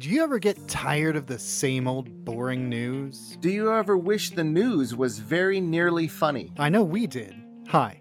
Do you ever get tired of the same old boring news? Do you ever wish the news was very nearly funny? I know we did. Hi,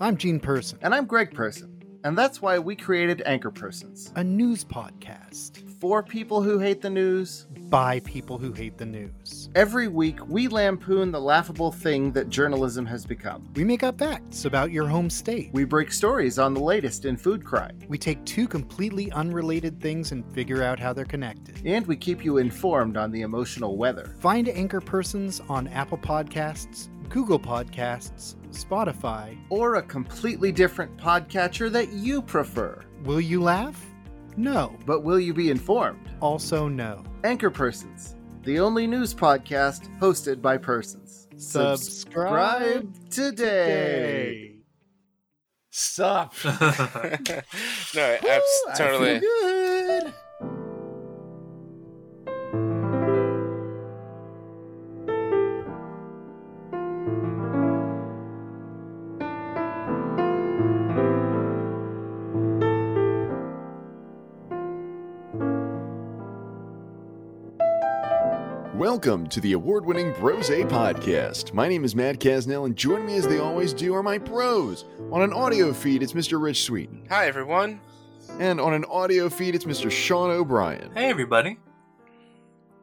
I'm Gene Person, And I'm Greg Person. And that's why we created Anchor Persons. a news podcast For people who hate the news, by people who hate the news. every week we lampoon the laughable thing that journalism has become. We make up facts about your home state. We break stories on the latest in food crime. We take two completely unrelated things and figure out how they're connected. And we keep you informed on the emotional weather. Find Anchor Persons on Apple Podcasts, Google Podcasts, Spotify. Or a completely different podcatcher that you prefer. Will you laugh? No. But will you be informed? Also, no. Anchor Persons, the only news podcast hosted by persons. Subscribe today. Sup? no, abs- I feel totally. Welcome to the award winning Brose podcast. My name is Matt Casnell, and joining me as they always do are my bros. On an audio feed, it's Mr. Rich Sweeten. Hi, everyone. And on an audio feed, it's Mr. Sean O'Brien. Hey, everybody.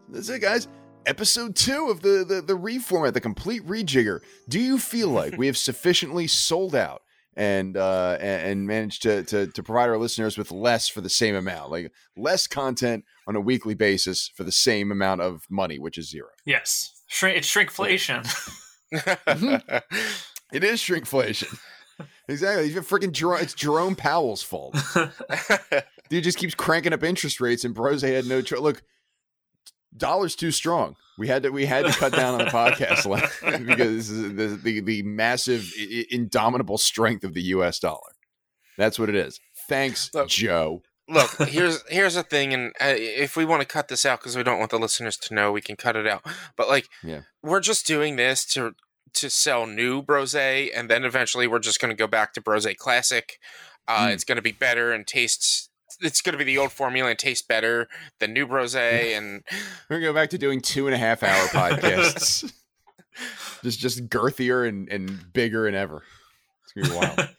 That's it, guys. Episode two of the, the, the reformat, the complete rejigger. Do you feel like we have sufficiently sold out and uh, and, and managed to, to, to provide our listeners with less for the same amount? Like less content on a weekly basis for the same amount of money, which is zero. Yes, Shrink, it's shrinkflation. It is shrinkflation. exactly. Even freaking Jerome, it's Jerome Powell's fault. Dude just keeps cranking up interest rates, and Brose had no choice. Look, dollar's too strong. We had to we had to cut down on the podcast line because this is the, the the massive, i- i- indomitable strength of the U.S. dollar. That's what it is. Thanks, Look. Joe. Look, here's here's the thing, and uh, if we want to cut this out because we don't want the listeners to know, we can cut it out. But like, Yeah. we're just doing this to to sell new Brose, and then eventually we're just going to go back to Brose Classic. Uh, Mm. It's going to be better and tastes It's going to be the old formula and taste better than new Brose, and We're gonna go back to doing two and a half hour podcasts. just just girthier and, and bigger than ever. It's gonna be wild.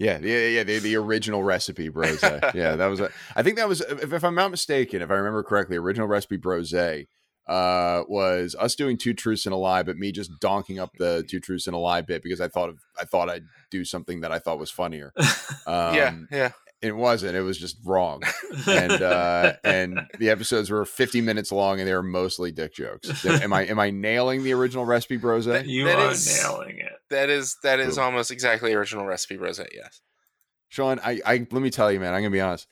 Yeah, yeah, yeah. The, the original recipe brose. Yeah, that was. A, I think that was, if, if I'm not mistaken, if I remember correctly, original recipe brose uh, was us doing two truths and a lie, but me just donking up the two truths and a lie bit because I thought of, I thought I'd do something that I thought was funnier. Um, yeah, yeah. it wasn't. It was just wrong and uh, and the episodes were 50 minutes long and they were mostly dick jokes. Am I am I nailing the original recipe, Brose? That- you that are is- nailing it. That is that is Cool. almost exactly original recipe Brose. Yes. Sean, I, I let me tell you, man, I'm gonna be honest.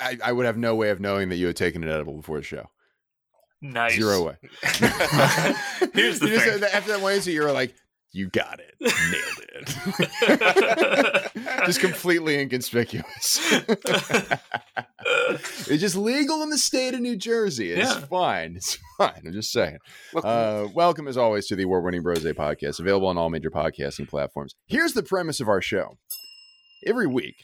I, I would have no way of knowing that you had taken an edible before the show. Nice. Zero way. Here's the You just- after that one answer, you were like, "You got it, nailed it." just completely inconspicuous. it's just legal in the state of New Jersey. It's Yeah. fine. It's fine. I'm just saying. Look, Uh, welcome, as always, to the award winning Brose podcast, available on all major podcasting platforms. Here's the premise of our show every week,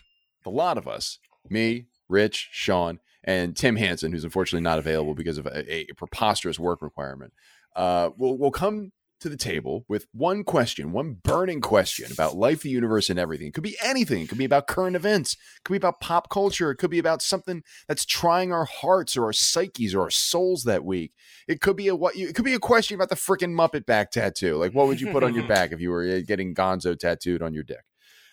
the lot of us, me, Rich, Sean, and Tim Hansen, who's unfortunately not available because of a, a preposterous work requirement, uh, will will come to the table with one question, one burning question about life, the universe, and everything. It could be anything. It could be about current events. It could be about pop culture. It could be about something that's trying our hearts or our psyches or our souls that week. It could be a what you. It could be a question about the freaking Muppet back tattoo. Like, what would you put on your back if you were uh, getting Gonzo tattooed on your dick?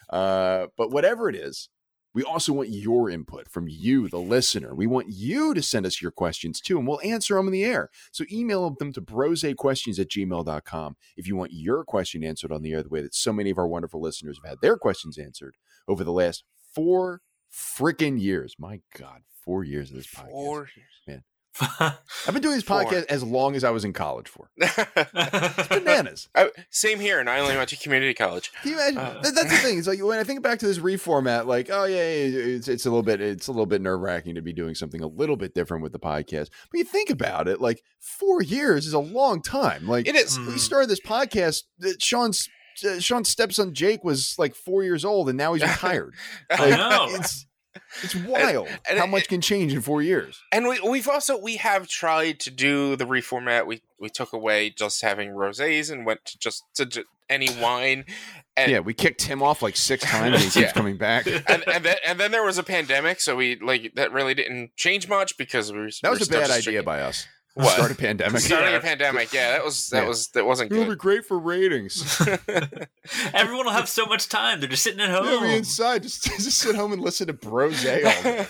Uh, but whatever it is, we also want your input from you, the listener. We want you to send us your questions too, and we'll answer them in the air. So email them to brosequestions at gmail.com if you want your question answered on the air the way that so many of our wonderful listeners have had their questions answered over the last four freaking years. My God, four years of this podcast. Four I've been doing this podcast as long as I was in college for. years. Bananas. I, same here, and I only went to community college. Can you imagine? Uh. That- that's the thing. It's like when I think back to this reformat, like, oh yeah, it's it's a little bit it's a little bit nerve wracking to be doing something a little bit different with the podcast. But you think about it, like four years is a long time. Like It is. we started this podcast. uh, Sean's uh, Sean's stepson Jake was like four years old, and now he's retired. I Like, know. It's It's wild and how it- much can change in four years. And we we've also we have tried to do the reformat. We we took away just having rosés and went to just to any wine. And, yeah, we kicked him off like six times and he keeps Yeah. coming back. and and then and then there was a pandemic, so we like that really didn't change much because we were That was a bad idea by us. What? Start a pandemic. starting Yeah. a pandemic. Yeah, that was that Yeah. was that wasn't It'll be great for ratings. Everyone will have so much time. They're just sitting at Yeah, home. be inside. Just, just sit home and listen to Brose all day.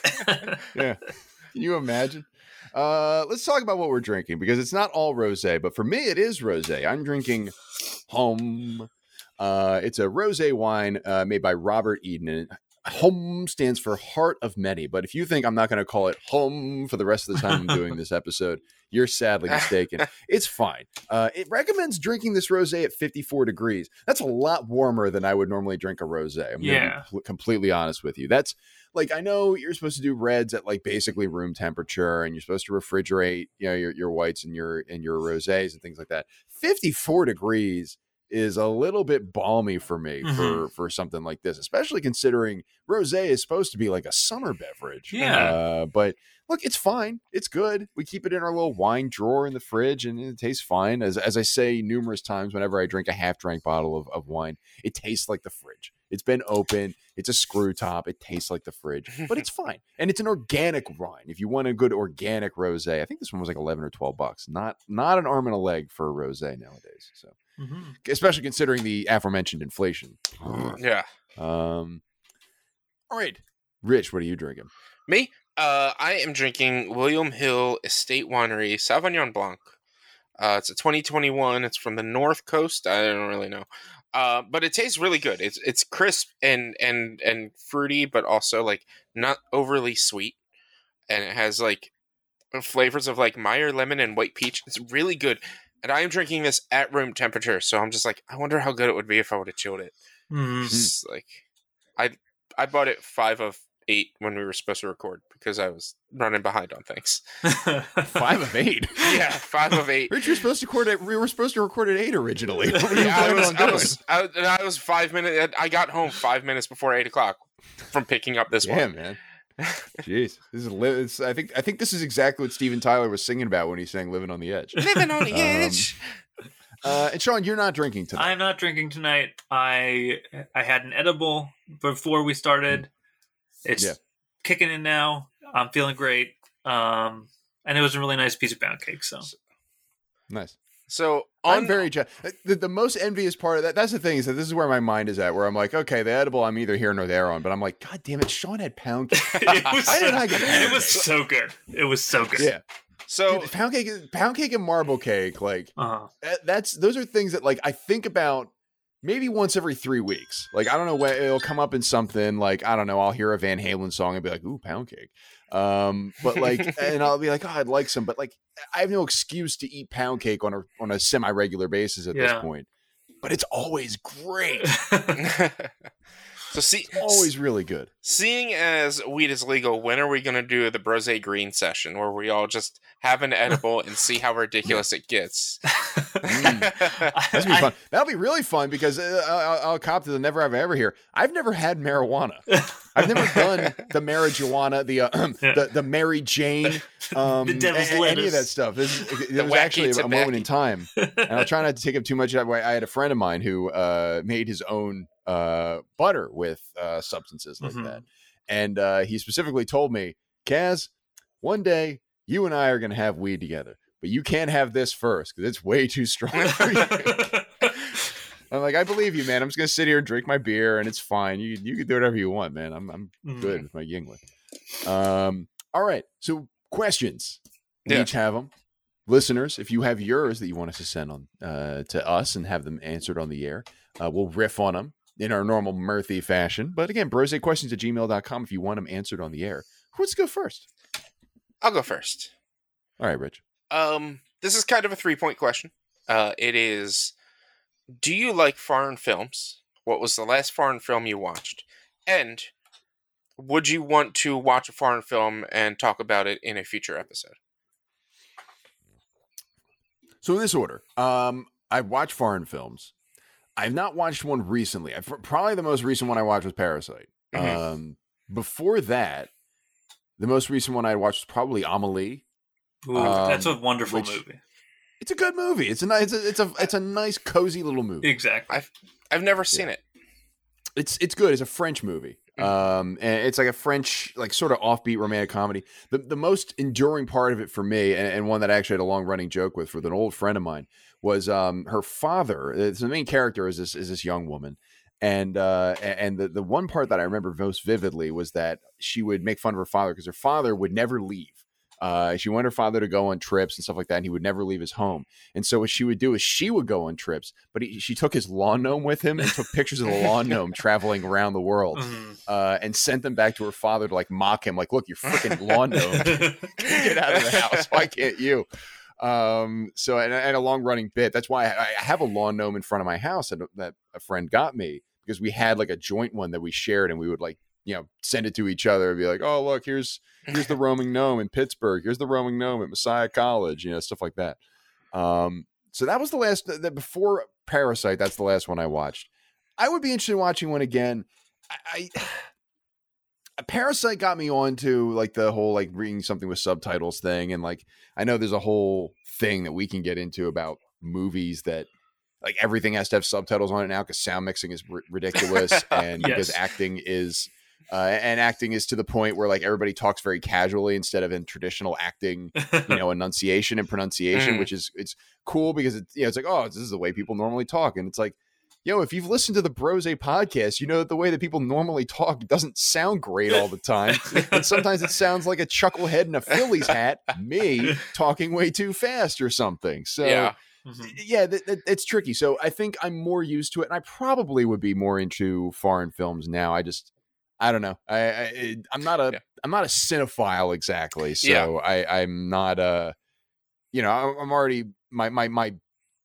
Yeah. Can you imagine? Uh, let's talk about what we're drinking because it's not all rosé, but for me, it is rosé. I'm drinking Home. Uh, it's a rosé wine uh, made by Robert Eden. Home stands for Heart of Many. But if you think I'm not going to call it Home for the rest of the time I'm doing this episode, you're sadly mistaken. It's fine. Uh, it recommends drinking this rosé at 54 degrees. That's a lot warmer than I would normally drink a rosé. I'm gonna Yeah. pl- completely honest with you. That's like I know you're supposed to do reds at like basically room temperature, and you're supposed to refrigerate, you know, your your whites and your and your rosés and things like that. 54 degrees is a little bit balmy for me Mhm. for for something like this, especially considering rosé is supposed to be like a summer beverage. Yeah. Uh, but look, it's fine. It's good. We keep it in our little wine drawer in the fridge, and it tastes fine. As as I say numerous times, whenever I drink a half drank bottle of, of wine, it tastes like the fridge. It's been open. It's a screw top. It tastes like the fridge, but it's fine. And it's an organic wine. If you want a good organic rosé, I think this one was like eleven or twelve bucks. Not not an arm and a leg for a rosé nowadays. So Mhm. especially considering the aforementioned inflation. Yeah. Um. All right, Rich, what are you drinking? Me? Uh, I am drinking William Hill Estate Winery Sauvignon Blanc. Uh, it's a 2021. It's from the North Coast. I don't really know, uh, but it tastes really good. It's it's crisp and and and fruity, but also like not overly sweet, and it has like flavors of like Meyer lemon and white peach. It's really good, and I am drinking this at room temperature. So I'm just like, I wonder how good it would be if I would have chilled it. Mhm. Like I I bought it five of eight when we were supposed to record because I was running behind on things. Five of eight. Yeah, five of eight. Rich, you're supposed to record at we were supposed to record at eight originally. What Yeah, I was, I was, I, I was five minutes. I got home five minutes before eight o'clock from picking up this yeah, one. man. Jeez, this is li- it's, I think I think this is exactly what Steven Tyler was singing about when he sang "Living on the Edge." Living on the Um, edge. Uh, and Sean, you're not drinking tonight. I'm not drinking tonight. I I had an edible before we started. It's Yeah. kicking in now. I'm feeling great. Um, and it was a really nice piece of pound cake. So nice. So I'm very je- the, the most envious part of that. That's the thing is that this is where my mind is at. Where I'm like, okay, the edible, I'm either here nor there on. But I'm like, God damn it, Sean had pound cake. it was, Why did I get pound it was so good. It was so good. yeah, so Dude, pound cake, pound cake, and marble cake, like Uh-huh. that, that's those are things that like I think about maybe once every three weeks. Like I don't know when it'll come up in something. Like I don't know, I'll hear a Van Halen song and be like, "Ooh, pound cake." Um, but like, and I'll be like, "Oh, I'd like some," but like, I have no excuse to eat pound cake on a on a semi regular basis at this point. But it's always great. so see Always really good. seeing as weed is legal, when are we going to do the Brose Green session where we all just have an edible and see how ridiculous it gets? That's be fun. That'll be really fun because uh, I'll, I'll cop to the never have I ever here. I've never had marijuana. I've never done the marijuana, the uh, the the Mary Jane, um, The devil's a- a- any of that stuff. This, it The was actually a moment in time, and I'll try not to take up too much of that. way. I had a friend of mine who uh, made his own uh, butter with uh, substances like Mhm. that, and uh, he specifically told me, "Kaz, one day you and I are going to have weed together." But you can't have this first because it's way too strong for you. I'm like, I believe you, man. I'm just gonna sit here and drink my beer, and it's fine. You you can do whatever you want, man. I'm I'm Mhm. good with my Yuengling. Um, all right. So questions, we Yeah. each have them. Listeners, if you have yours that you want us to send on uh, to us and have them answered on the air, uh, we'll riff on them in our normal mirthy fashion. But again, brose questions at gmail.com if you want them answered on the air. Who wants to go first? I'll go first. All right, Rich. Um, this is kind of a three point question. Uh, it is Do you like foreign films? What was the last foreign film you watched? And would you want to watch a foreign film and talk about it in a future episode? So in this order, um, I watch foreign films. I've not watched one recently. I've, probably the most recent one I watched was Parasite. Mhm. Um, before that, the most recent one I watched was probably Amelie. Ooh, that's a Um, wonderful which- movie. It's a good movie. It's a nice. It's a it's a, it's a nice, cozy little movie. Exactly. I've I've never seen it. It's it's good. It's a French movie. Um, and it's like a French, like sort of offbeat romantic comedy. The the most enduring part of it for me, and, and one that I actually had a long running joke with with an old friend of mine, was um her father. uh, So the main character is this is this young woman, and uh and the the one part that I remember most vividly was that she would make fun of her father because her father would never leave. Uh, she wanted her father to go on trips and stuff like that, and he would never leave his home. And so what she would do is she would go on trips, but he, she took his lawn gnome with him and took pictures of the lawn gnome traveling around the world, Mhm. uh, and sent them back to her father to like mock him, like, "Look, your freaking lawn gnome, get out of the house. Why can't you?" Um, so and, and a long running bit. That's why I, I have a lawn gnome in front of my house that, that a friend got me because we had like a joint one that we shared, and we would like you know send it to each other and be like, "Oh, look, here's here's the roaming gnome in Pittsburgh. Here's the roaming gnome at Messiah College. You know, stuff like that. Um, so that was the last that before Parasite. That's the last one I watched. I would be interested in watching one again. I, I Parasite got me onto like the whole like reading something with subtitles thing, and like I know there's a whole thing that we can get into about movies that like everything has to have subtitles on it now because sound mixing is r- ridiculous and because acting is uh, and acting is to the point where like everybody talks very casually instead of in traditional acting you know enunciation and pronunciation Mhm. which is it's cool because it's you know it's like oh this is the way people normally talk and it's like yo if you've listened to the brose podcast you know that the way that people normally talk doesn't sound great all the time and sometimes it sounds like a chucklehead in a phillies hat me talking way too fast or something so yeah. Mhm. yeah, that, that, it's tricky. So I think I'm more used to it, and I probably would be more into foreign films now. I just, I don't know. I, I I'm not a, Yeah. am not a cinephile exactly. So Yeah. I, I'm not a, you know, I'm I'm already my my my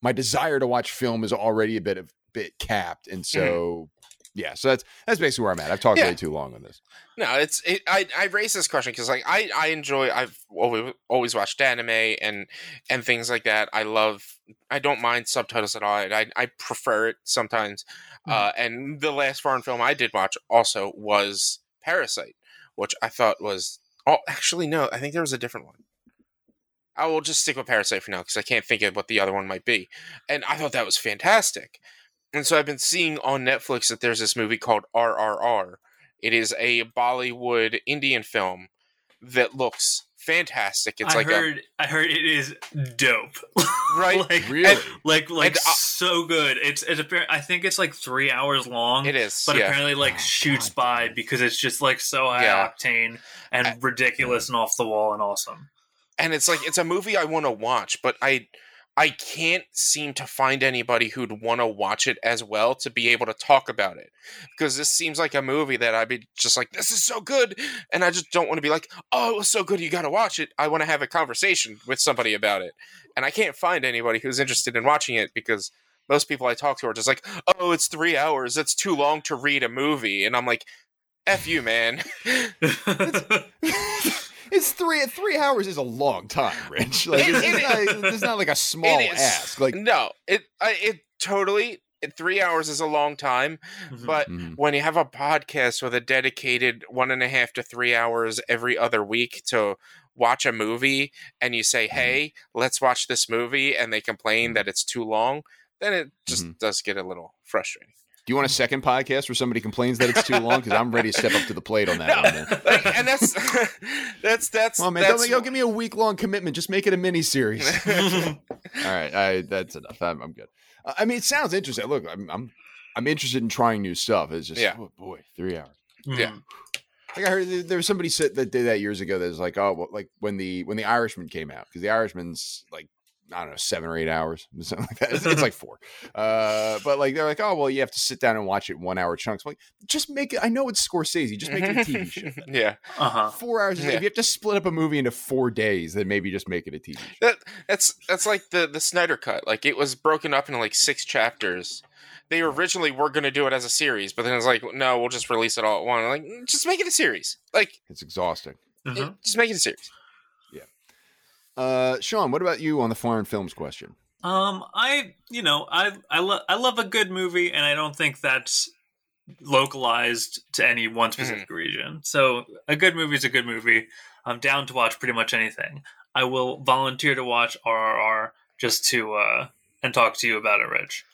my desire to watch film is already a bit of bit capped, and so yeah. So that's that's basically where I'm at. I've talked Yeah. way too long on this. No, it's it, I I raised this question because like I I enjoy I've always always watched anime and and things like that. I love I don't mind subtitles at all. I I prefer it sometimes. Uh, and the last foreign film I did watch also was Parasite, which I thought was oh actually no I think there was a different one. I will just stick with Parasite for now because I can't think of what the other one might be, and I thought that was fantastic. And so I've been seeing on Netflix that there's this movie called RRR. It is a Bollywood Indian film that looks fantastic. It's I like heard. I heard it is dope. Right? like, Really? like, like And, uh, so good. It's it's. appar- I think it's like three hours long. it is, but yeah. apparently like Oh, shoots God by because it's just like so high Yeah. octane and I- ridiculous and off the wall and awesome. and it's like it's a movie I want to watch, but I I can't seem to find anybody who'd want to watch it as well to be able to talk about it. Because this seems like a movie that I'd be just like this is so good! And I just don't want to be like oh it was so good you got to watch it. I want to have a conversation with somebody about it. And I can't find anybody who's interested in watching it because most people I talk to are just like oh it's 3 hours it's too long to read a movie. And I'm like F you, man. it's three three hours is a long time, Rich. Like it's, It- it's it- not, it's not like a small is. ask. Like no, it I, it totally. It, three hours is a long time, Mhm. but Mhm. when you have a podcast with a dedicated one and a half to three hours every other week to watch a movie, and you say, "Hey, let's watch this movie," and they complain that it's too long, then it just does get a little frustrating. Do you want a second podcast where somebody complains that it's too long? Because I'm ready to step up to the plate on that one. Man. Like, and that's that's that's Well, man, that's don't, don't give me a week long commitment. Just make it a mini series. All right, I, that's enough. I'm, I'm good. Uh, I mean, it sounds interesting. Look, I'm, I'm, I'm interested in trying new stuff. It's just, Yeah. oh boy, three hours. Yeah. Mhm. Like I heard there- there was somebody said that did that years ago. That was like, oh, well, like when the when the Irishman came out because the Irishman's like I don't know seven or eight hours, something like that. It's, it's like four. Uh, but like they're like, oh well, you have to sit down and watch it one hour chunks. I'm like, just make it. I know it's Scorsese. Just make it a TV show. then. yeah, Uh-huh. Four hours. Yeah. If you have to split up a movie into four days, then maybe just make it a TV show. that that's that's like the the Snyder cut. Like it was broken up into like six chapters. They originally were going to do it as a series, but then it's like, no, we'll just release it all at once. Like, "Mm, just make it a series. Like, It's exhausting. Mhm. it- just make it a series. Uh, Sean, what about you on the foreign films question? Um, I you know I I love I love a good movie, and I don't think that's localized to any one specific region. So a good movie is a good movie. I'm down to watch pretty much anything. I will volunteer to watch RRR just to uh and talk to you about it, Rich.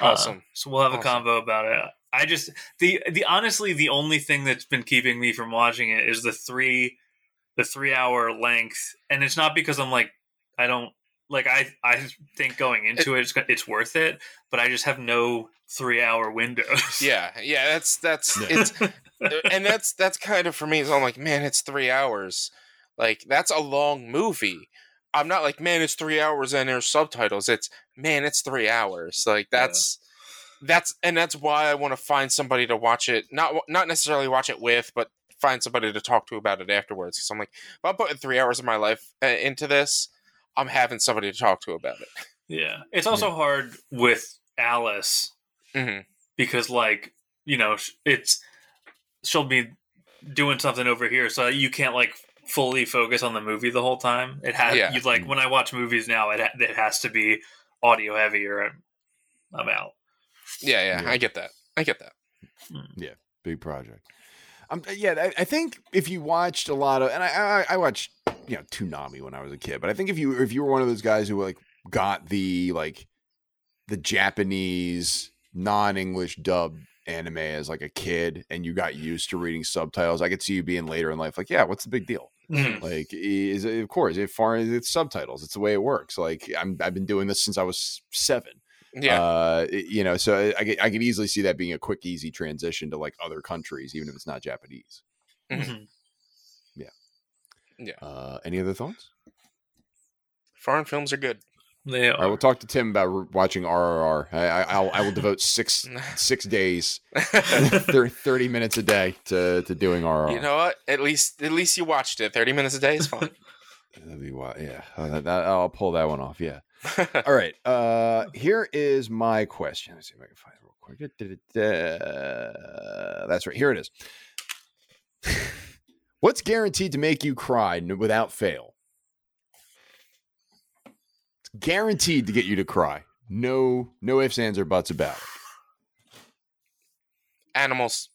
Uh, Awesome. so we'll have a convo about it. I just the the honestly the only thing that's been keeping me from watching it is the three the three hour length, and it's not because I'm like I don't like I I think going into it, it's it's worth it, but I just have no three hour windows. Yeah, yeah, that's that's Yeah. it's uh, and that's that's kind of for me. Is I'm like, man, it's three hours. Like that's a long movie. I'm not like, man, it's three hours and there's subtitles. It's man, it's three hours. Like Yeah. that's that's and that's why I want to find somebody to watch it. Not not necessarily watch it with, but find somebody to talk to about it afterwards. Because I'm like, if I'm putting three hours of my life uh, into this, I'm having somebody to talk to about it. Yeah. It's also hard with Alice hmm because, like, you know, it's she'll be doing something over here, so you can't like fully focus on the movie the whole time. It has Yeah. you like when I watch movies now, it it has to be audio heavy or I'm, I'm out. Yeah, yeah, Yeah. I get that. I get that. Yeah, big project. Um, yeah, I, I think if you watched a lot of, and I, I, I watched, you know, Toonami when I was a kid, but I think if you if you were one of those guys who like got the like the Japanese non English dub anime as like a kid, and you got used to reading subtitles, I could see you being later in life like, yeah, what's the big deal? Like, is of course, it far it's subtitles. It's the way it works. Like, I'm I've been doing this since I was seven. Yeah. Uh, you know, so I, I could- easily see that being a quick, easy transition to like other countries, even if it's not Japanese. Mhm. Uh, any other thoughts? Foreign films are good. They All right, are. we'll talk to Tim about re- watching RRR. I, I, I'll, I will devote six six days, thir- thirty minutes a day to to doing RRR. you know what? At least at least you watched it. Thirty minutes a day is fine. That'd be wi- yeah, Uh, that, that- I'll pull that one off. Yeah. All right. Uh, here is my question. Let's see if I can find it real quick. Da-da-da-da. That's right. Here it is. What's guaranteed to make you cry without fail? It's guaranteed to get you to cry. No, no ifs, ands, or buts about it. Animals.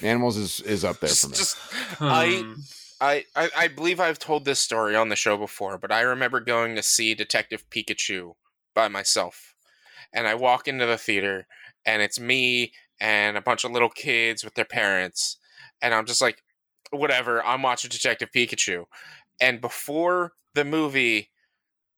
Animals is is up there for me. just I, Hmm. I I believe I've told this story on the show before, but I remember going to see Detective Pikachu by myself, and I walk into the theater, and it's me and a bunch of little kids with their parents, and I'm just like, whatever. I'm watching Detective Pikachu, and before the movie,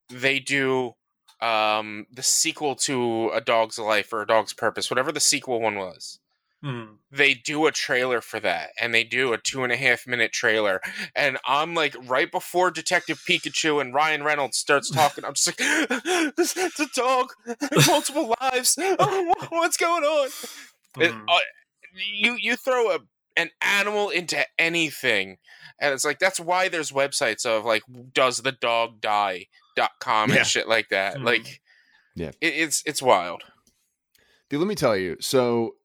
they do um the sequel to A Dog's Life or A Dog's Purpose, whatever the sequel one was Hmm. they do a trailer for that and they do a two and a half minute trailer and i'm like right before detective pikachu and ryan reynolds starts talking i'm just like this it's a dog multiple lives oh, what's going on It- Hmm. uh, you you throw a an animal into anything and it's like that's why there's websites of like does the dog die dot com Yeah. and shit like that Mhm. like Yeah. it, it's it's wild Dude, let me tell you. So,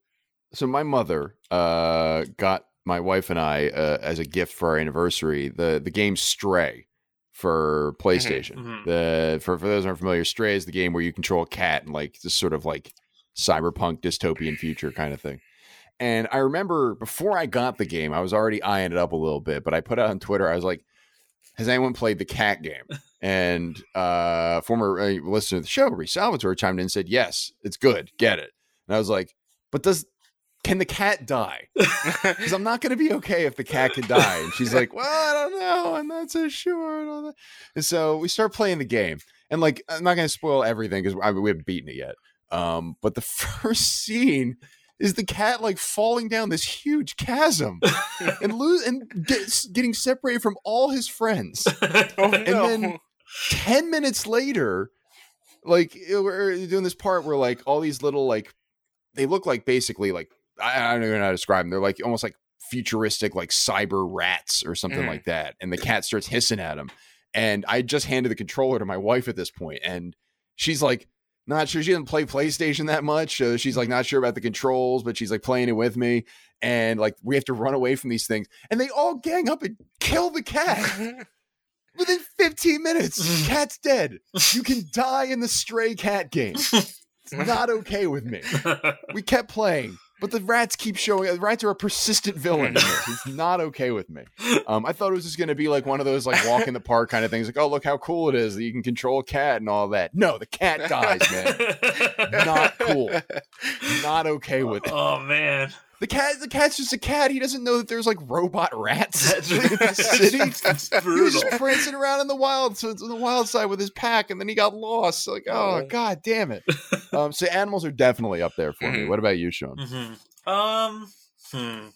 so my mother uh, got my wife and I uh, as a gift for our anniversary the the game Stray for PlayStation. Mhm. The for for those who aren't familiar, Stray is the game where you control a cat and like this sort of like cyberpunk dystopian future kind of thing. And I remember before I got the game, I was already eyeing it up a little bit, but I put out on Twitter, I was like, "Has anyone played the cat game?" And uh, former uh, listener of the show, Reese Salvatore, chimed in and said, "Yes, it's good. Get it." And I was like, "But does can the cat die? Because I'm not going to be okay if the cat can die." And she's like, "Well, I don't know. I'm not so sure." And, all that. and so we start playing the game, and like, I'm not going to spoil everything because I mean, we haven't beaten it yet. Um, but the first scene is the cat like falling down this huge chasm and lose and get, getting separated from all his friends. oh And then- 10 minutes later like we're doing this part where like all these little like they look like basically like i, I don't even know how to describe them they're like almost like futuristic like cyber rats or something Mhm. like that and the cat starts hissing at him and i just handed the controller to my wife at this point and she's like not sure she doesn't play playstation that much so she's like not sure about the controls but she's like playing it with me and like we have to run away from these things and they all gang up and kill the cat Within 15 minutes, cat's dead. You can die in the stray cat game. It's not okay with me. We kept playing, but the rats keep showing. The rats are a persistent villain. It's not okay with me. Um, I thought it was just going to be like one of those like walk in the park kind of things. Like, oh, look how cool it is that you can control a cat and all that. No, the cat dies, man. Not cool. Not okay with it. oh man, The cat, the cat's just a cat. He doesn't know that there's like robot rats That's- in the city. that's He was just prancing around in the wild, so it's on the wild side with his pack, and then he got lost. So like, oh Oh. god damn it! Um, so animals are definitely up there for me. Mhm. What about you, Sean? hmm Um, hmm.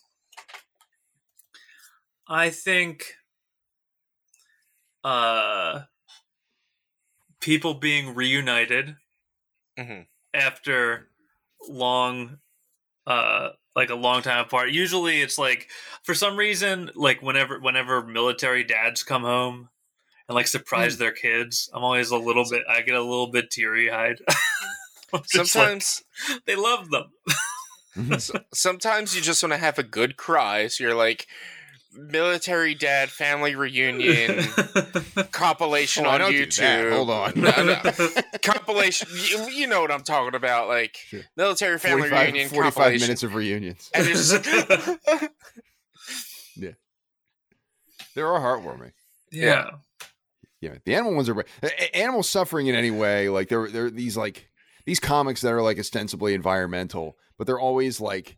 I think, uh, people being reunited Mhm. after long, uh, like a long time apart. Usually, it's like for some reason, like whenever whenever military dads come home and like surprise hmm. their kids, I'm always a little bit. I get a little bit teary eyed. Sometimes, they love them. sometimes you just want to have a good cry. So you're like, military dad family reunion compilation Oh, I on don't do that. YouTube. Hold on. No, no. compilation. You, you know what I'm talking about, like Sure. military family 45, reunion 45 minutes of reunions. And it's just, They are heartwarming. yeah. Yeah, the animal ones are a- a- animal suffering in any way. Like they're they're these like these comics that are like ostensibly environmental, but they're always like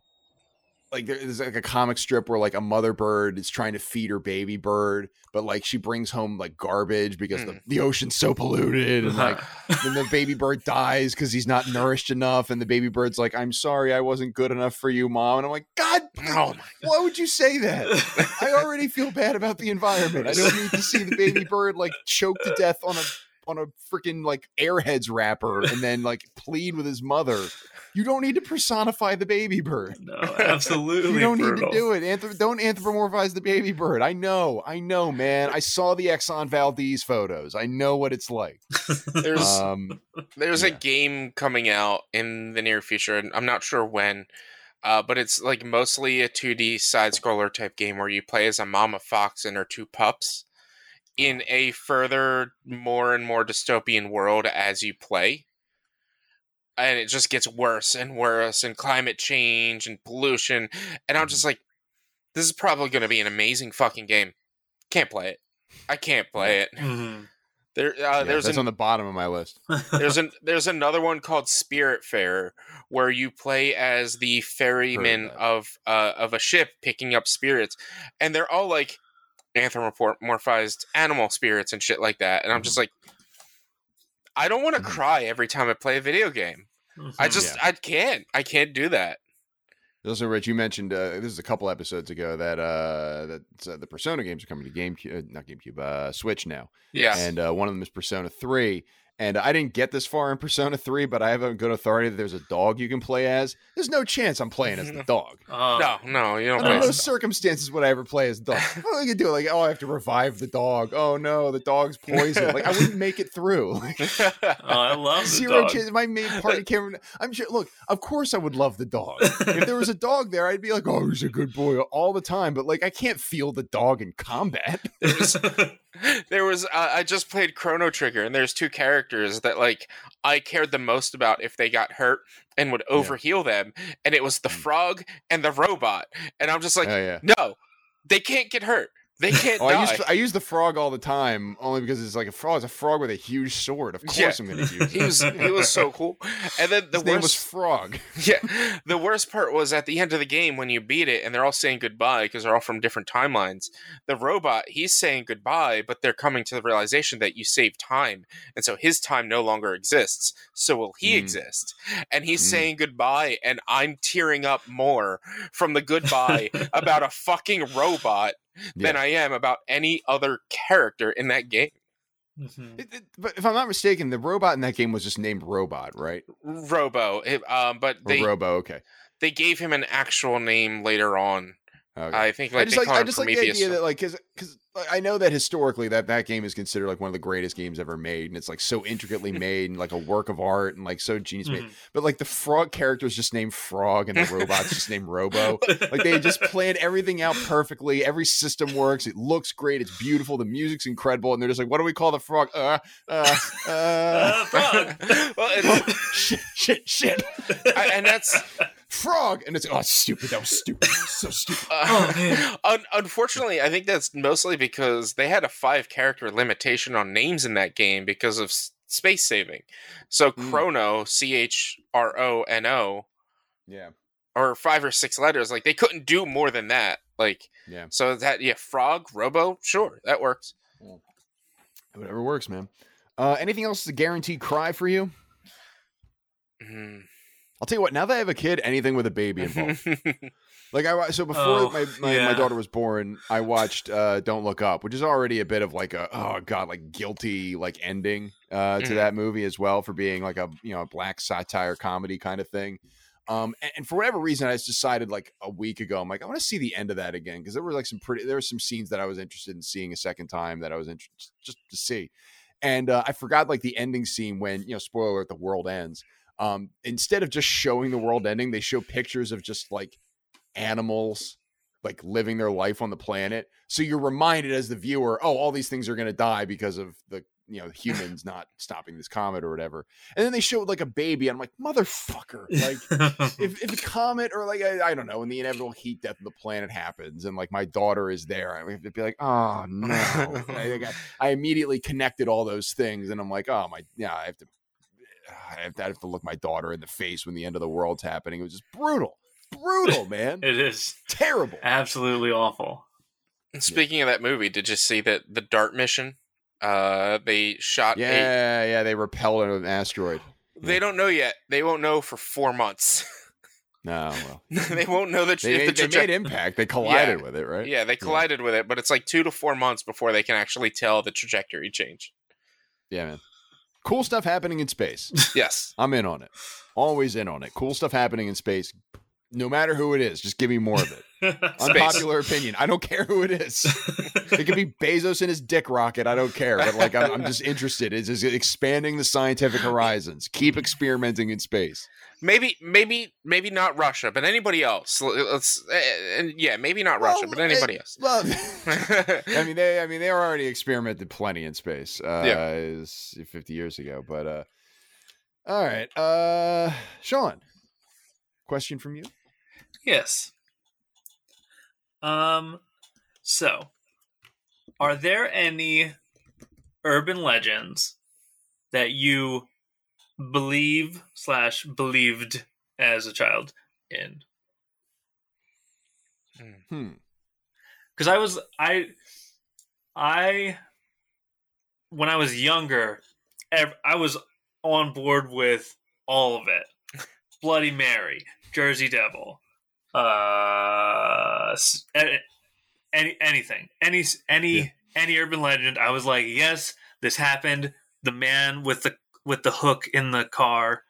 like there's like a comic strip where like a mother bird is trying to feed her baby bird, but like she brings home like garbage because the, Mm. the ocean's so polluted, and like then the baby bird dies because he's not nourished enough, and the baby bird's like, "I'm sorry, I wasn't good enough for you, mom," and I'm like, "God, oh my why would you say that?" I already feel bad about the environment. I don't need to see the baby bird like choke to death on a on a freaking like airheads wrapper and then like plead with his mother. You don't need to personify the baby bird. No, absolutely. You don't brutal. need to do it. Anthrop- don't anthropomorphize the baby bird. I know. I know, man. I saw the Exxon Valdez photos. I know what it's like. There's Um, there's a game coming out in the near future, and I'm not sure when. Uh, but it's like mostly a 2D side scroller type game where you play as a mama fox and her two pups in a further, more and more dystopian world as you play. And it just gets worse and worse, and climate change and pollution. And I'm just like, this is probably going to be an amazing fucking game. Can't play it. I can't play it. Mhm. There, uh, yeah, there's that's an on the bottom of my list. there's an there's another one called Spiritfarer where you play as the ferryman of uh, of a ship picking up spirits, and they're all like anthropomorphized animal spirits and shit like that. And I'm just like, I don't want to Mhm. cry every time I play a video game. I Mhm. just I can't I can't do that. Also, Rich, you mentioned uh, this is a couple episodes ago that uh, that uh, the Persona games are coming to GameCube, uh, not GameCube, uh, Switch now, Yeah. and uh, one of them is Persona Three. And I didn't get this far in Persona Three, but I have a good authority that there's a dog you can play as. There's no chance I'm playing as the dog. Oh. no, no, you don't Under play. no as a dog. circumstances would I ever play as a dog. What am I gonna do? Like, oh, I have to revive the dog. Oh no, the dog's poisoned. Like, I wouldn't make it through. Like, Oh, I love the zero dog. chance. My main party camera. I'm sure. Look, of course I would love the dog. if there was a dog there, I'd be like, oh, he's a good boy all the time. But like, I can't feel the dog in combat. There was uh, I just played Chrono Trigger, and there's two characters that like I cared the most about if they got hurt and would Yeah. overheal them, and it was the Mm. frog and the robot, and I'm just like, oh yeah. no, they can't get hurt, they can't Oh, I die. use I use the frog all the time only because it's like a frog. It's a frog with a huge sword. Of course, Yeah. I'm going to use. he it. was he was so cool, and then the His name was Frog. yeah, the worst part was at the end of the game when you beat it and they're all saying goodbye because they're all from different timelines. The robot, he's saying goodbye, but they're coming to the realization that you saved time, and so his time no longer exists. So will he Mm. exist? And he's Mm. saying goodbye, and I'm tearing up more from the goodbye about a fucking robot than Yeah. I am about any other character in that game. Mhm. It- it- but if I'm not mistaken, the robot in that game was just named Robot, right? Robo, it- um, but Or they Robo. Okay. they gave him an actual name later on Okay. I think I like just they like I him just like the Prometheus. idea that like because because I know that historically that that game is considered like one of the greatest games ever made, and it's like so intricately made and like a work of art and like so genius made. Mhm. But like the frog character is just named Frog, and the robot's just named Robo. Like they just planned everything out perfectly. Every system works. It looks great. It's beautiful. The music's incredible. And they're just like, what do we call the frog? Uh, uh, uh. Uh, frog. well, and, shit, shit, shit. I- and that's Frog. And it's, oh, it's stupid. That was stupid. So stupid. uh, Oh, man. un- unfortunately, I think that's mostly because they had a five character limitation on names in that game because of s- space saving. So Mm. Chrono, C H R O N O, Yeah. or five or six letters. Like they couldn't do more than that. Like Yeah. so that yeah, Frog, Robo, sure, that works. Whatever works, man. Uh, anything else to guarantee cry for you? Mm. I'll tell you what. Now that I have a kid, anything with a baby involved. like I so before Oh, my, my, yeah. my daughter was born, I watched uh, Don't Look Up, which is already a bit of like a oh god like guilty like ending uh, to Mhm. that movie as well for being like a you know a black satire comedy kind of thing. Um, and, and for whatever reason, I just decided like a week ago, I'm like I want to see the end of that again because there were like some pretty there were some scenes that I was interested in seeing a second time that I was interested just to see. And uh, I forgot like the ending scene when you know spoiler alert the world ends um, instead of just showing the world ending, they show pictures of just like animals like living their life on the planet. So you're reminded as the viewer, oh, all these things are going to die because of the you know humans not stopping this comet or whatever. And then they showed like a baby, and I'm like, motherfucker, like. If, if a comet or like I, I don't know, when the inevitable heat death of the planet happens, and like my daughter is there, I would be like, oh no! I, I, I immediately connected all those things, and I'm like, oh my, yeah, I have to I have, to, I have to look my daughter in the face when the end of the world's happening. It was just brutal, brutal, man, it is terrible. absolutely awful. Speaking of that movie, did you see that the Dart mission? Uh, they shot. A, Yeah, yeah, they repelled an asteroid. they don't know yet. They won't know for four months. No, well, they won't know that they, if the made, they traje- made impact. They collided with it, right? Yeah, they collided with it, but it's like two to four months before they can actually tell the trajectory change. yeah, man. Cool stuff happening in space. Yes. I'm in on it. Always in on it. Cool stuff happening in space. No matter who it is, just give me more of it. Unpopular opinion. I don't care who it is. It could be Bezos and his dick rocket. I don't care. But like, I'm, I'm just interested. It's just expanding the scientific horizons. Keep experimenting in space. Maybe, maybe, maybe not Russia, but anybody else. Let's, eh, and yeah, maybe not Russia, but anybody eh, else. Well, I mean, they, I mean, they already experimented plenty in space. Uh, Yeah. 50 years ago. But uh, all right, uh, Sean. Question from you. Yes. Um so are there any urban legends that you believe slash believed as a child in? Hmm. Because I was I I when I was younger, I was on board with all of it. Bloody Mary, Jersey Devil, uh, any anything, any any Yeah. any urban legend. I was like, yes, this happened. The man with the with the hook in the car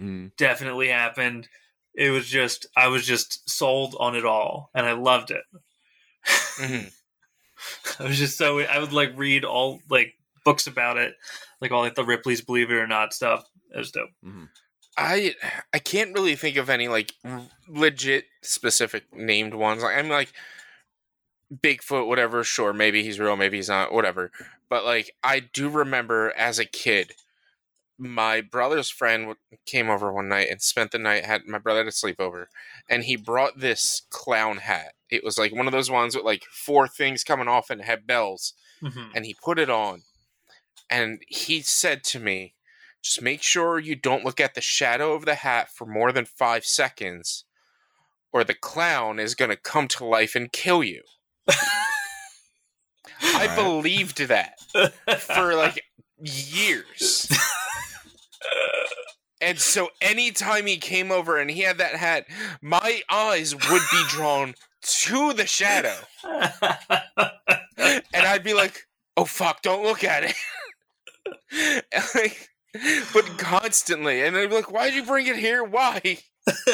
Mm. definitely happened. It was just I was just sold on it all, and I loved it. Mhm. I was just so I would like read all like books about it, like all like the Ripley's Believe It or Not stuff. It was dope. I I can't really think of any like legit specific named ones. Like I'm like Bigfoot, whatever. Sure, maybe he's real, maybe he's not, whatever. But like I do remember as a kid, my brother's friend came over one night and spent the night. Had my brother to sleep over, and he brought this clown hat. It was like one of those ones with like four things coming off and had bells Mhm. and he put it on and he said to me just make sure you don't look at the shadow of the hat for more than five seconds or the clown is going to come to life and kill you i Alright. believed that for like years and so anytime he came over and he had that hat my eyes would be drawn to the shadow and I'd be like, "Oh fuck, don't look at it." Like, but constantly, and I'd be like, "Why'd you bring it here? Why?"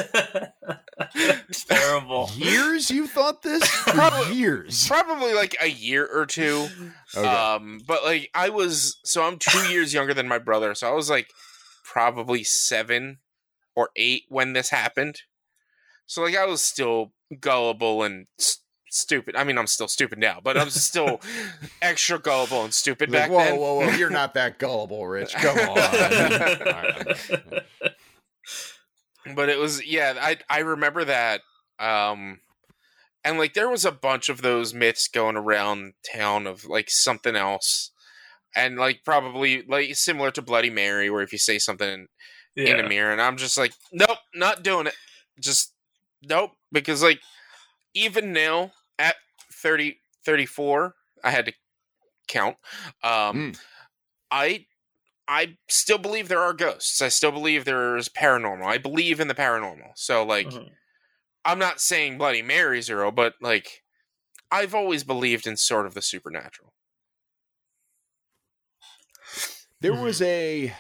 it's terrible. Years you thought this? Probably- years. Probably like a year or two. Okay. Um, but like I was, so I'm two years younger than my brother, so I was like probably seven or eight when this happened. So like I was still gullible and s- stupid. I mean, I'm still stupid now, but I'm still extra gullible and stupid Like, back whoa, then. whoa, whoa! whoa! You're not that gullible, Rich. Come on. Right, but it was yeah i i remember that um and like there was a bunch of those myths going around town of like something else and like probably like similar to bloody mary where if you say something in, in a mirror and i'm just like nope not doing it just nope because like even now at 30 34 i had to count um Mm. i i still believe there are ghosts i still believe there's paranormal i believe in the paranormal so like Mhm. i'm not saying bloody mary's real but like i've always believed in sort of the supernatural There was a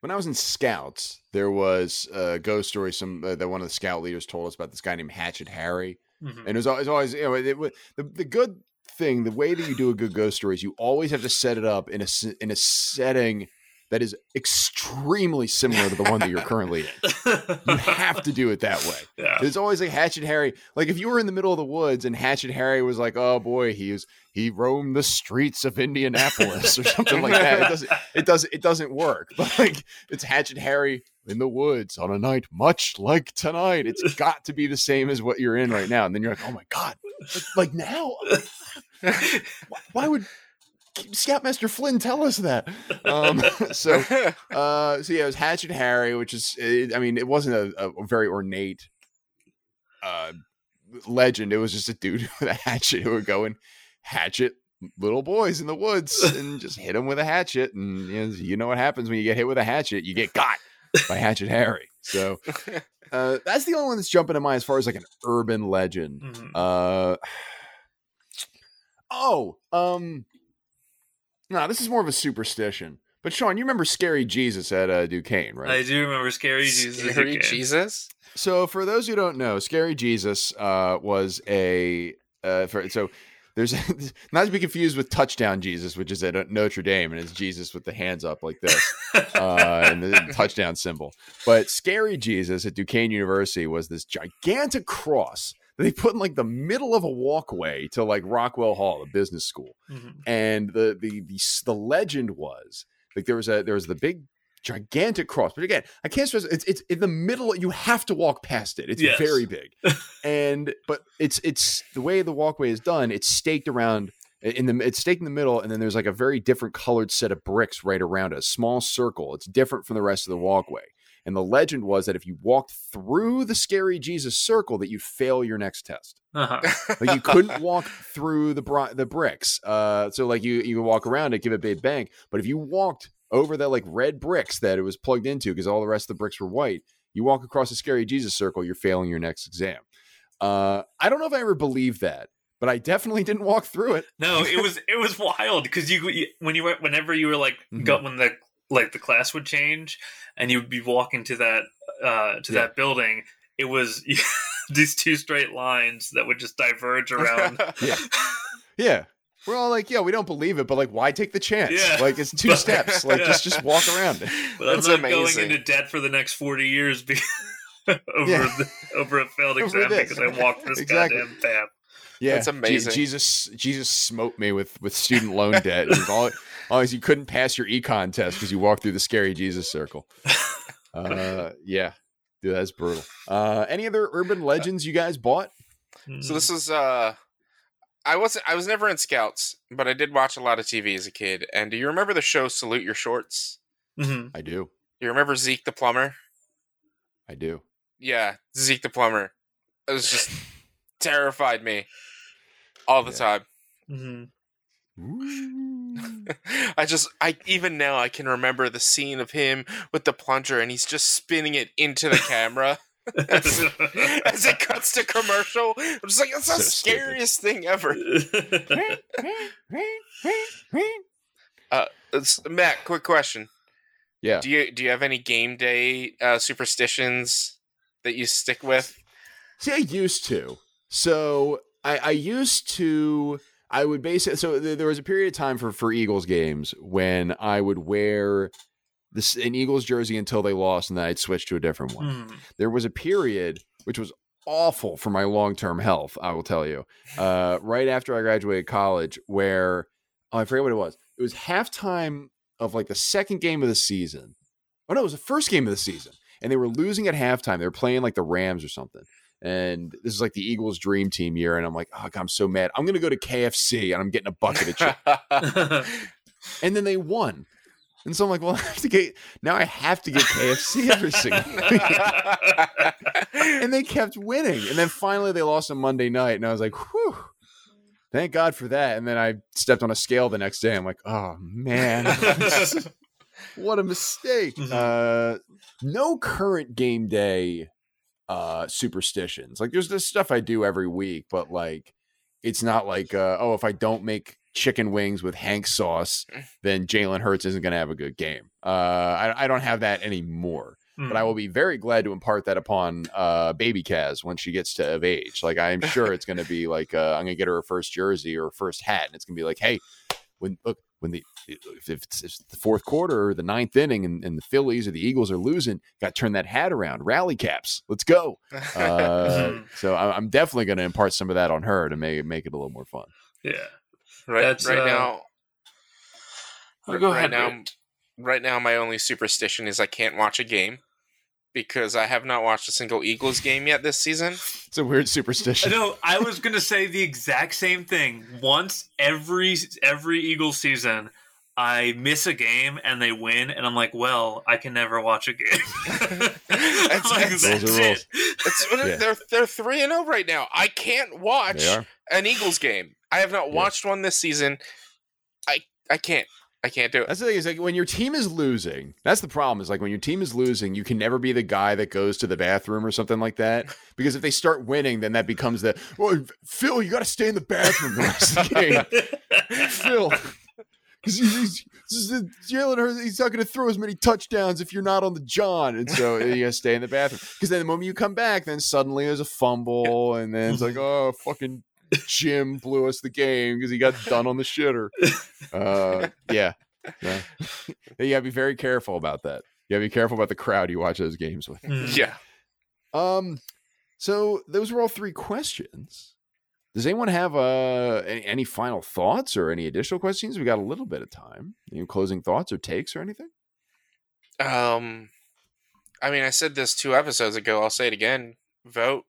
when I was in Scouts. There was a ghost story. Some uh, that one of the scout leaders told us about this guy named Hatchet Harry, Mhm. and it was always, you know it, wa- the the good thing. The way that you do a good ghost story is you always have to set it up in a in a setting that is extremely similar to the one that you're currently in. You have to do it that way. yeah. There's always like Hatchet Harry. Like if you were in the middle of the woods and Hatchet Harry was like, "Oh boy, he was he roamed the streets of Indianapolis" or something like that. It doesn't it doesn't it doesn't work. But like it's Hatchet Harry in the woods on a night much like tonight. It's got to be the same as what you're in right now. And then you're like, "Oh my god, like, like now? Why, why would Scoutmaster Flynn tell us that?" Um, so uh, so yeah, it was Hatchet Harry, which is, it, I mean, it wasn't a, a very ornate uh, legend. It was just a dude with a hatchet who would go and hatchet little boys in the woods and just hit them with a hatchet. And you know, you know what happens when you get hit with a hatchet? You get got by Hatchet Harry. So uh, that's the only one that's jumping to mind as far as like an urban legend. Mhm. Uh, oh, um, no, this is more of a superstition. But Sean, you remember Scary Jesus at uh, Duquesne, right? I do remember Scary Jesus. Scary again. jesus So, for those who don't know, Scary Jesus uh, was a uh, for, so there's not to be confused with Touchdown Jesus, which is at Notre Dame, and it's Jesus with the hands up like this uh, and the touchdown symbol. But Scary Jesus at Duquesne University was this gigantic cross that they put in like the middle of a walkway to like Rockwell Hall, the business school. Mhm. and the the the, the legend was like there was a there was the big gigantic cross. But again i can't stress it's it's in the middle you have to walk past it. It's Yes. very big. And but it's it's the way the walkway is done it's staked around in the it's staked in the middle and then there's like a very different colored set of bricks right around it a small circle. It's different from the rest of the walkway and the legend was that if you walked through the scary jesus circle that you'd fail your next test Uh-huh. like you couldn't walk through the bri- the bricks. Uh, so like you you could walk around it, give it a big bang. But if you walked over that like red bricks that it was plugged into, because all the rest of the bricks were white, you walk across the scary Jesus circle, you're failing your next exam. Uh, I don't know if I ever believed that, but I definitely didn't walk through it. No, it was it was wild because you, you when you were whenever you were like Mhm. go, when the like the class would change and you would be walking to that uh to Yeah. that building, it was these two straight lines that would just diverge around. Yeah. Yeah. We're all like, yeah, we don't believe it, but like, why take the chance? Yeah. Like, it's two steps. Like, Yeah. just just walk around it. But I'm That's not amazing. going into debt for the next forty years be- over Yeah. the, over a failed exam because I walked this Exactly. goddamn path. Yeah, That's Je- amazing. Jesus, Jesus smote me with with student loan debt. It was all, always you couldn't pass your econ test because you walked through the scary Jesus circle. Uh, yeah, dude, that's brutal. Uh, any other urban legends you guys bought? so this is uh i wasn't i was never in scouts but i did watch a lot of tv as a kid and do you remember the show salute your shorts Mhm. I do, you remember zeke the plumber I do. yeah zeke the plumber it was just terrified me all the Yeah. time Mhm. I just, I even now I can remember the scene of him with the plunger, and he's just spinning it into the camera as, it, as it cuts to commercial. I'm just like, that's the So stupid. scariest thing ever. Uh, Matt, quick question: Yeah, Do you do you have any game day uh, superstitions that you stick with? See, I used to. So I, I used to. I would basically. So th- there was a period of time for for Eagles games when I would wear this an Eagles jersey until they lost, and then I'd switch to a different one. Hmm. There was a period which was awful for my long term health. I will tell you. Uh, right after I graduated college, where oh, I forget what it was. It was halftime of like the second game of the season. Oh no, it was the first game of the season, and they were losing at halftime. They were playing like the Rams or something. And this is like the Eagles' dream team year, and I'm like, oh, God, I'm so mad. I'm gonna go to KFC and I'm getting a bucket of chicken. and then they won, and so I'm like, well, I have to get now. I have to get KFC every single week. and they kept winning. And then finally they lost on Monday night, and I was like, whew. Thank God for that. And then I stepped on a scale the next day. I'm like, oh man, what a mistake. Mhm. Uh, no current game day uh, superstitions. Like there's this stuff I do every week, but like it's not like uh, oh, if I don't make chicken wings with Hank sauce, then Jalen Hurts isn't going to have a good game. Uh, I, I don't have that anymore but I will be very glad to impart that upon uh, baby Kaz when she gets to of age. Like I'm sure it's going to be like uh, I'm going to get her her first jersey or first hat, and it's going to be like, hey, when look when the if it's, it's the fourth quarter or the ninth inning and, and the Phillies or the Eagles are losing, got to turn that hat around, rally caps, let's go. Uh, so I- I'm definitely going to impart some of that on her to make make it a little more fun. yeah. right That's, right uh, now. Oh, go right ahead. now, Rick. right now, my only superstition is I can't watch a game because I have not watched a single Eagles game yet this season. It's a weird superstition. No, I was gonna say the exact same thing. Once every every Eagles season, I miss a game and they win, and I'm like, well, I can never watch a game. I'm like, Those are that's rules. it. It's, Yeah. They're they're three and zero right now. I can't watch an Eagles game. I have not Yeah. watched one this season. I I can't. I can't do it. That's the thing is like when your team is losing, that's the problem. Is like when your team is losing, you can never be the guy that goes to the bathroom or something like that. Because if they start winning, then that becomes the well, Phil, you got to stay in the bathroom the rest of the game. Phil, because he's, he's, he's Jalen Hurts, he's not going to throw as many touchdowns if you're not on the John, and so you got to stay in the bathroom. Because then the moment you come back, then suddenly there's a fumble, and then it's like, oh, fucking Jim blew us the game because he got done on the shitter. Uh, yeah, yeah. you got to be very careful about that. You got to be careful about the crowd you watch those games with. Mm. Yeah. Um, so those were all three questions. Does anyone have uh any, any final thoughts or any additional questions? We got a little bit of time. Any closing thoughts or takes or anything? Um, I mean, I said this two episodes ago. I'll say it again. Vote.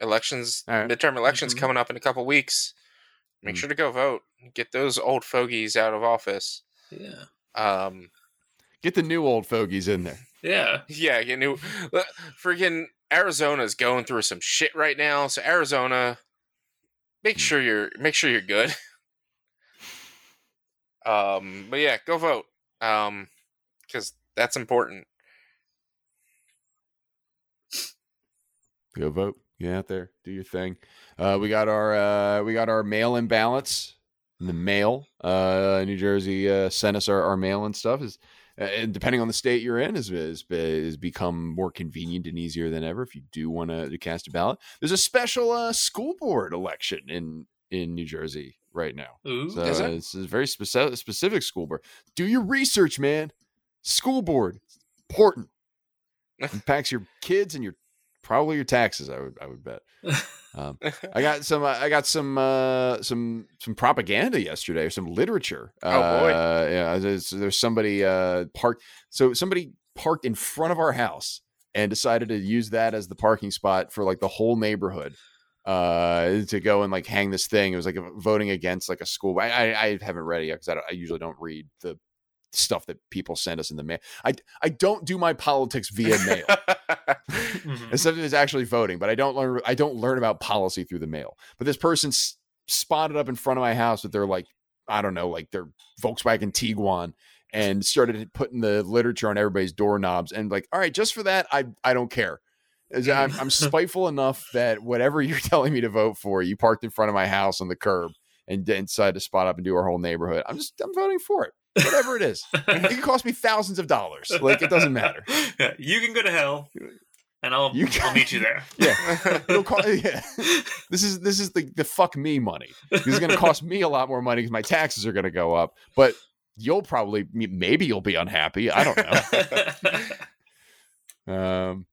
Elections, All right. midterm elections Mhm. coming up in a couple weeks. Make Mm. sure to go vote. Get those old fogies out of office. Yeah. Um, Get the new old fogies in there. Yeah. yeah, you know, freaking Arizona's going through some shit right now. So Arizona, make sure you're make sure you're good. Um, but yeah, go vote. Um, because that's important. Go vote. Get out there. Do your thing. Uh, we got our uh, we got our mail-in ballots in the mail. Uh, New Jersey uh, sent us our, our mail and stuff. Is and depending on the state you're in, is is is become more convenient and easier than ever. If you do want to cast a ballot, there's a special uh, school board election in in New Jersey right now. Ooh. So Is it? it's a very specific specific school board. Do your research, man. School board, important. Impacts your kids and your probably your taxes. I would I would bet. Um, I got some. Uh, I got some. Uh, some some propaganda yesterday. or Some literature. Oh, boy. Uh, yeah. There's, there's somebody uh, parked. So somebody parked in front of our house and decided to use that as the parking spot for like the whole neighborhood. Uh, to go and like hang this thing. It was like voting against like a school. I I, I haven't read it yet because I, I usually don't read the stuff that people send us in the mail. I I don't do my politics via mail Mhm. except if it's actually voting. But I don't learn. I don't learn about policy through the mail. But this person s- spotted up in front of my house with their like I don't know, like their Volkswagen Tiguan, and started putting the literature on everybody's doorknobs. And like, all right, just for that, I I don't care. I'm, I'm spiteful enough that whatever you're telling me to vote for, you parked in front of my house on the curb and then decided to spot up and do our whole neighborhood. I'm just I'm voting for it, whatever it is. It could cost me thousands of dollars. Like it doesn't matter. Yeah, you can go to hell. and I'll You I'll meet you there. Yeah. It'll cost, yeah. This is this is the the fuck me money. This is going to cost me a lot more money because my taxes are going to go up. But you'll probably maybe you'll be unhappy. I don't know. Um,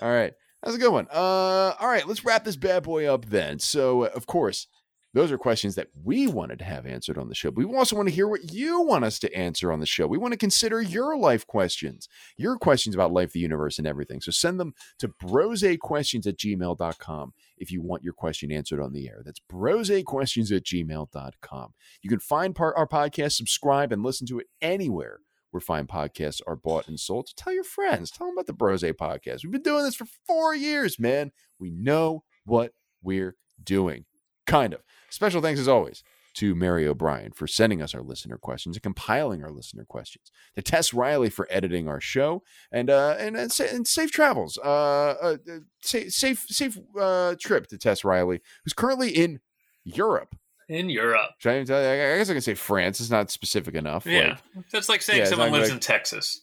all right, that's a good one. Uh, all right, let's wrap this bad boy up then. So, uh, of course, those are questions that we wanted to have answered on the show. But we also want to hear what you want us to answer on the show. We want to consider your life questions, your questions about life, the universe, and everything. So send them to brosequestions at gmail.com if you want your question answered on the air. That's brosequestions at gmail.com. You can find part, our podcast, subscribe, and listen to it anywhere where fine podcasts are bought and sold. So tell your friends, tell them about the Brose podcast. We've been doing this for four years, man. We know what we're doing. Kind of. Special thanks as always to Mary O'Brien for sending us our listener questions and compiling our listener questions. To Tess Riley for editing our show, and uh, and, and, and safe travels. Uh, uh, safe safe safe uh, trip to Tess Riley, who's currently in Europe. In Europe. Should I, even tell you? I guess I can say France. It's not specific enough. Yeah. That's like saying Yeah, someone lives like- in Texas.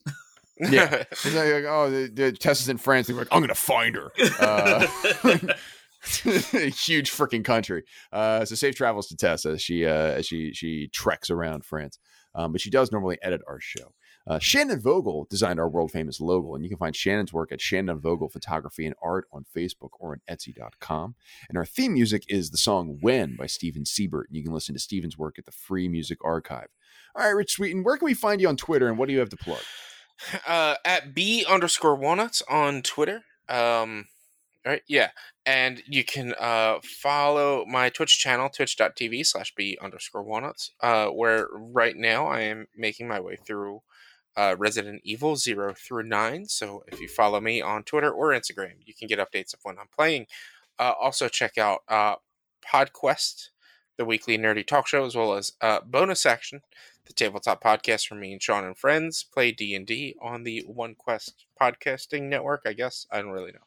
Yeah. It's like, like, oh, the, the Tess is in France. They're like, I'm gonna find her. Uh, huge freaking country. Uh, so safe travels to Tessa as she uh, as she she treks around France. Um, but she does normally edit our show. Uh, Shannon Vogel designed our world famous logo, and you can find Shannon's work at Shannon Vogel Photography and Art on Facebook or on Etsy.com. And our theme music is the song "When" by Steven Siebert, and you can listen to Steven's work at the Free Music Archive. All right, Rich Sweeten, where can we find you on Twitter, and what do you have to plug? uh, at b underscore walnuts on Twitter. Um, right, yeah, and you can uh follow my Twitch channel, twitch.tv slash b underscore walnuts, uh, where right now I am making my way through uh Resident Evil zero through nine. So if you follow me on Twitter or Instagram, you can get updates of when I'm playing. Uh, also check out uh PodQuest, the weekly nerdy talk show, as well as uh bonus action the tabletop podcast from me and Sean and friends play D and D on the One Quest podcasting network. I guess I don't really know.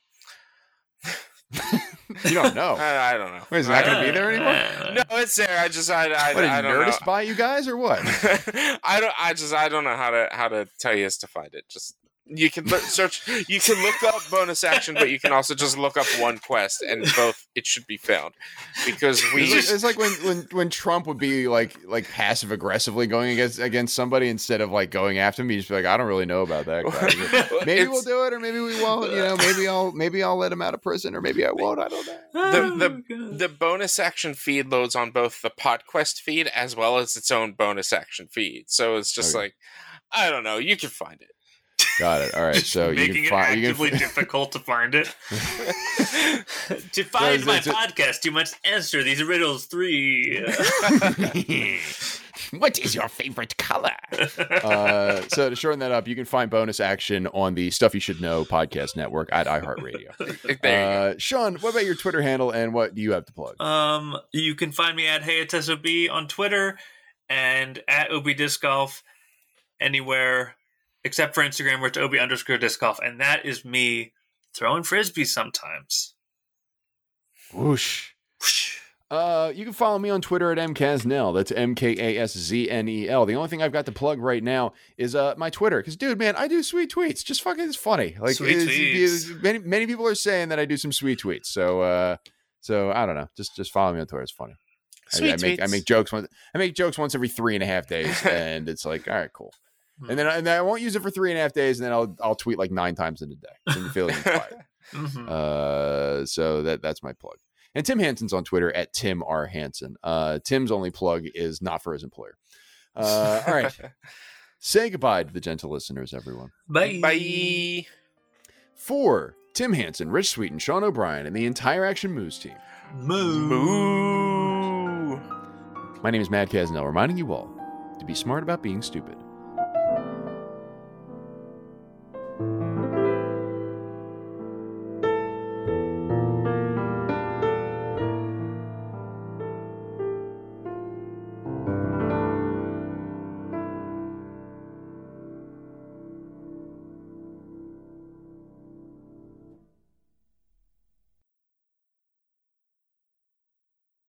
You don't know. I, I don't know. Wait, is it not going to be there anymore? Uh, No, it's there. I just I I, What I don't know. Buy you guys or what? I don't. I just. I don't know how to how to tell you as to find it. Just you can look, search. You can look up bonus action, but you can also just look up one quest, and both it should be found because we. It's like, it's like when, when when Trump would be like like passive aggressively going against against somebody instead of like going after me. He'd just be like, I don't really know about that guy. maybe we'll do it, or maybe we won't. You know, maybe I'll maybe I'll let him out of prison, or maybe I won't. I don't know. Oh, the the bonus action feed loads on both the PodQuest feed as well as its own bonus action feed. So it's just Okay. like I don't know. You can find it. Got it. All right. Just So you making can it find you actively can. difficult to find it. to find it's- my a- podcast, you must answer these riddles three. what is your favorite color? Uh, so to shorten that up, you can find bonus action on the Stuff You Should Know podcast network at iHeartRadio. There you go. Uh, Sean, what about your Twitter handle and what do you have to plug? Um, you can find me at HeyATessoB on Twitter and at Obi Disc Golf anywhere except for Instagram where it's Obi underscore disc golf. And that is me throwing frisbees sometimes. Whoosh. Whoosh. Uh, you can follow me on Twitter at mkasznel. That's M K A S Z N E L. The only thing I've got to plug right now is uh my Twitter because, dude, man, I do sweet tweets. Just fucking, it's funny. Like, Sweet it's- tweets. it's- many many people are saying that I do some sweet tweets. So, uh, so I don't know. Just just follow me on Twitter. It's funny. Sweet I, make I make jokes once. I make jokes once every three and a half days, and it's like, all right, cool. And then, I- and then I won't use it for three and a half days, and then I'll I'll tweet like nine times in a day. And you're feeling inspired. Mhm. Uh, so that that's my plug. And Tim Hansen's on Twitter at Tim R Hansen. Uh, Tim's only plug is not for his employer. Uh, all right, say goodbye to the gentle listeners, everyone. Bye. Bye. For Tim Hansen, Rich Sweeten, Sean O'Brien, and the entire Action Moves team, Moo. Moo. my name is Matt Casnell, reminding you all to be smart about being stupid.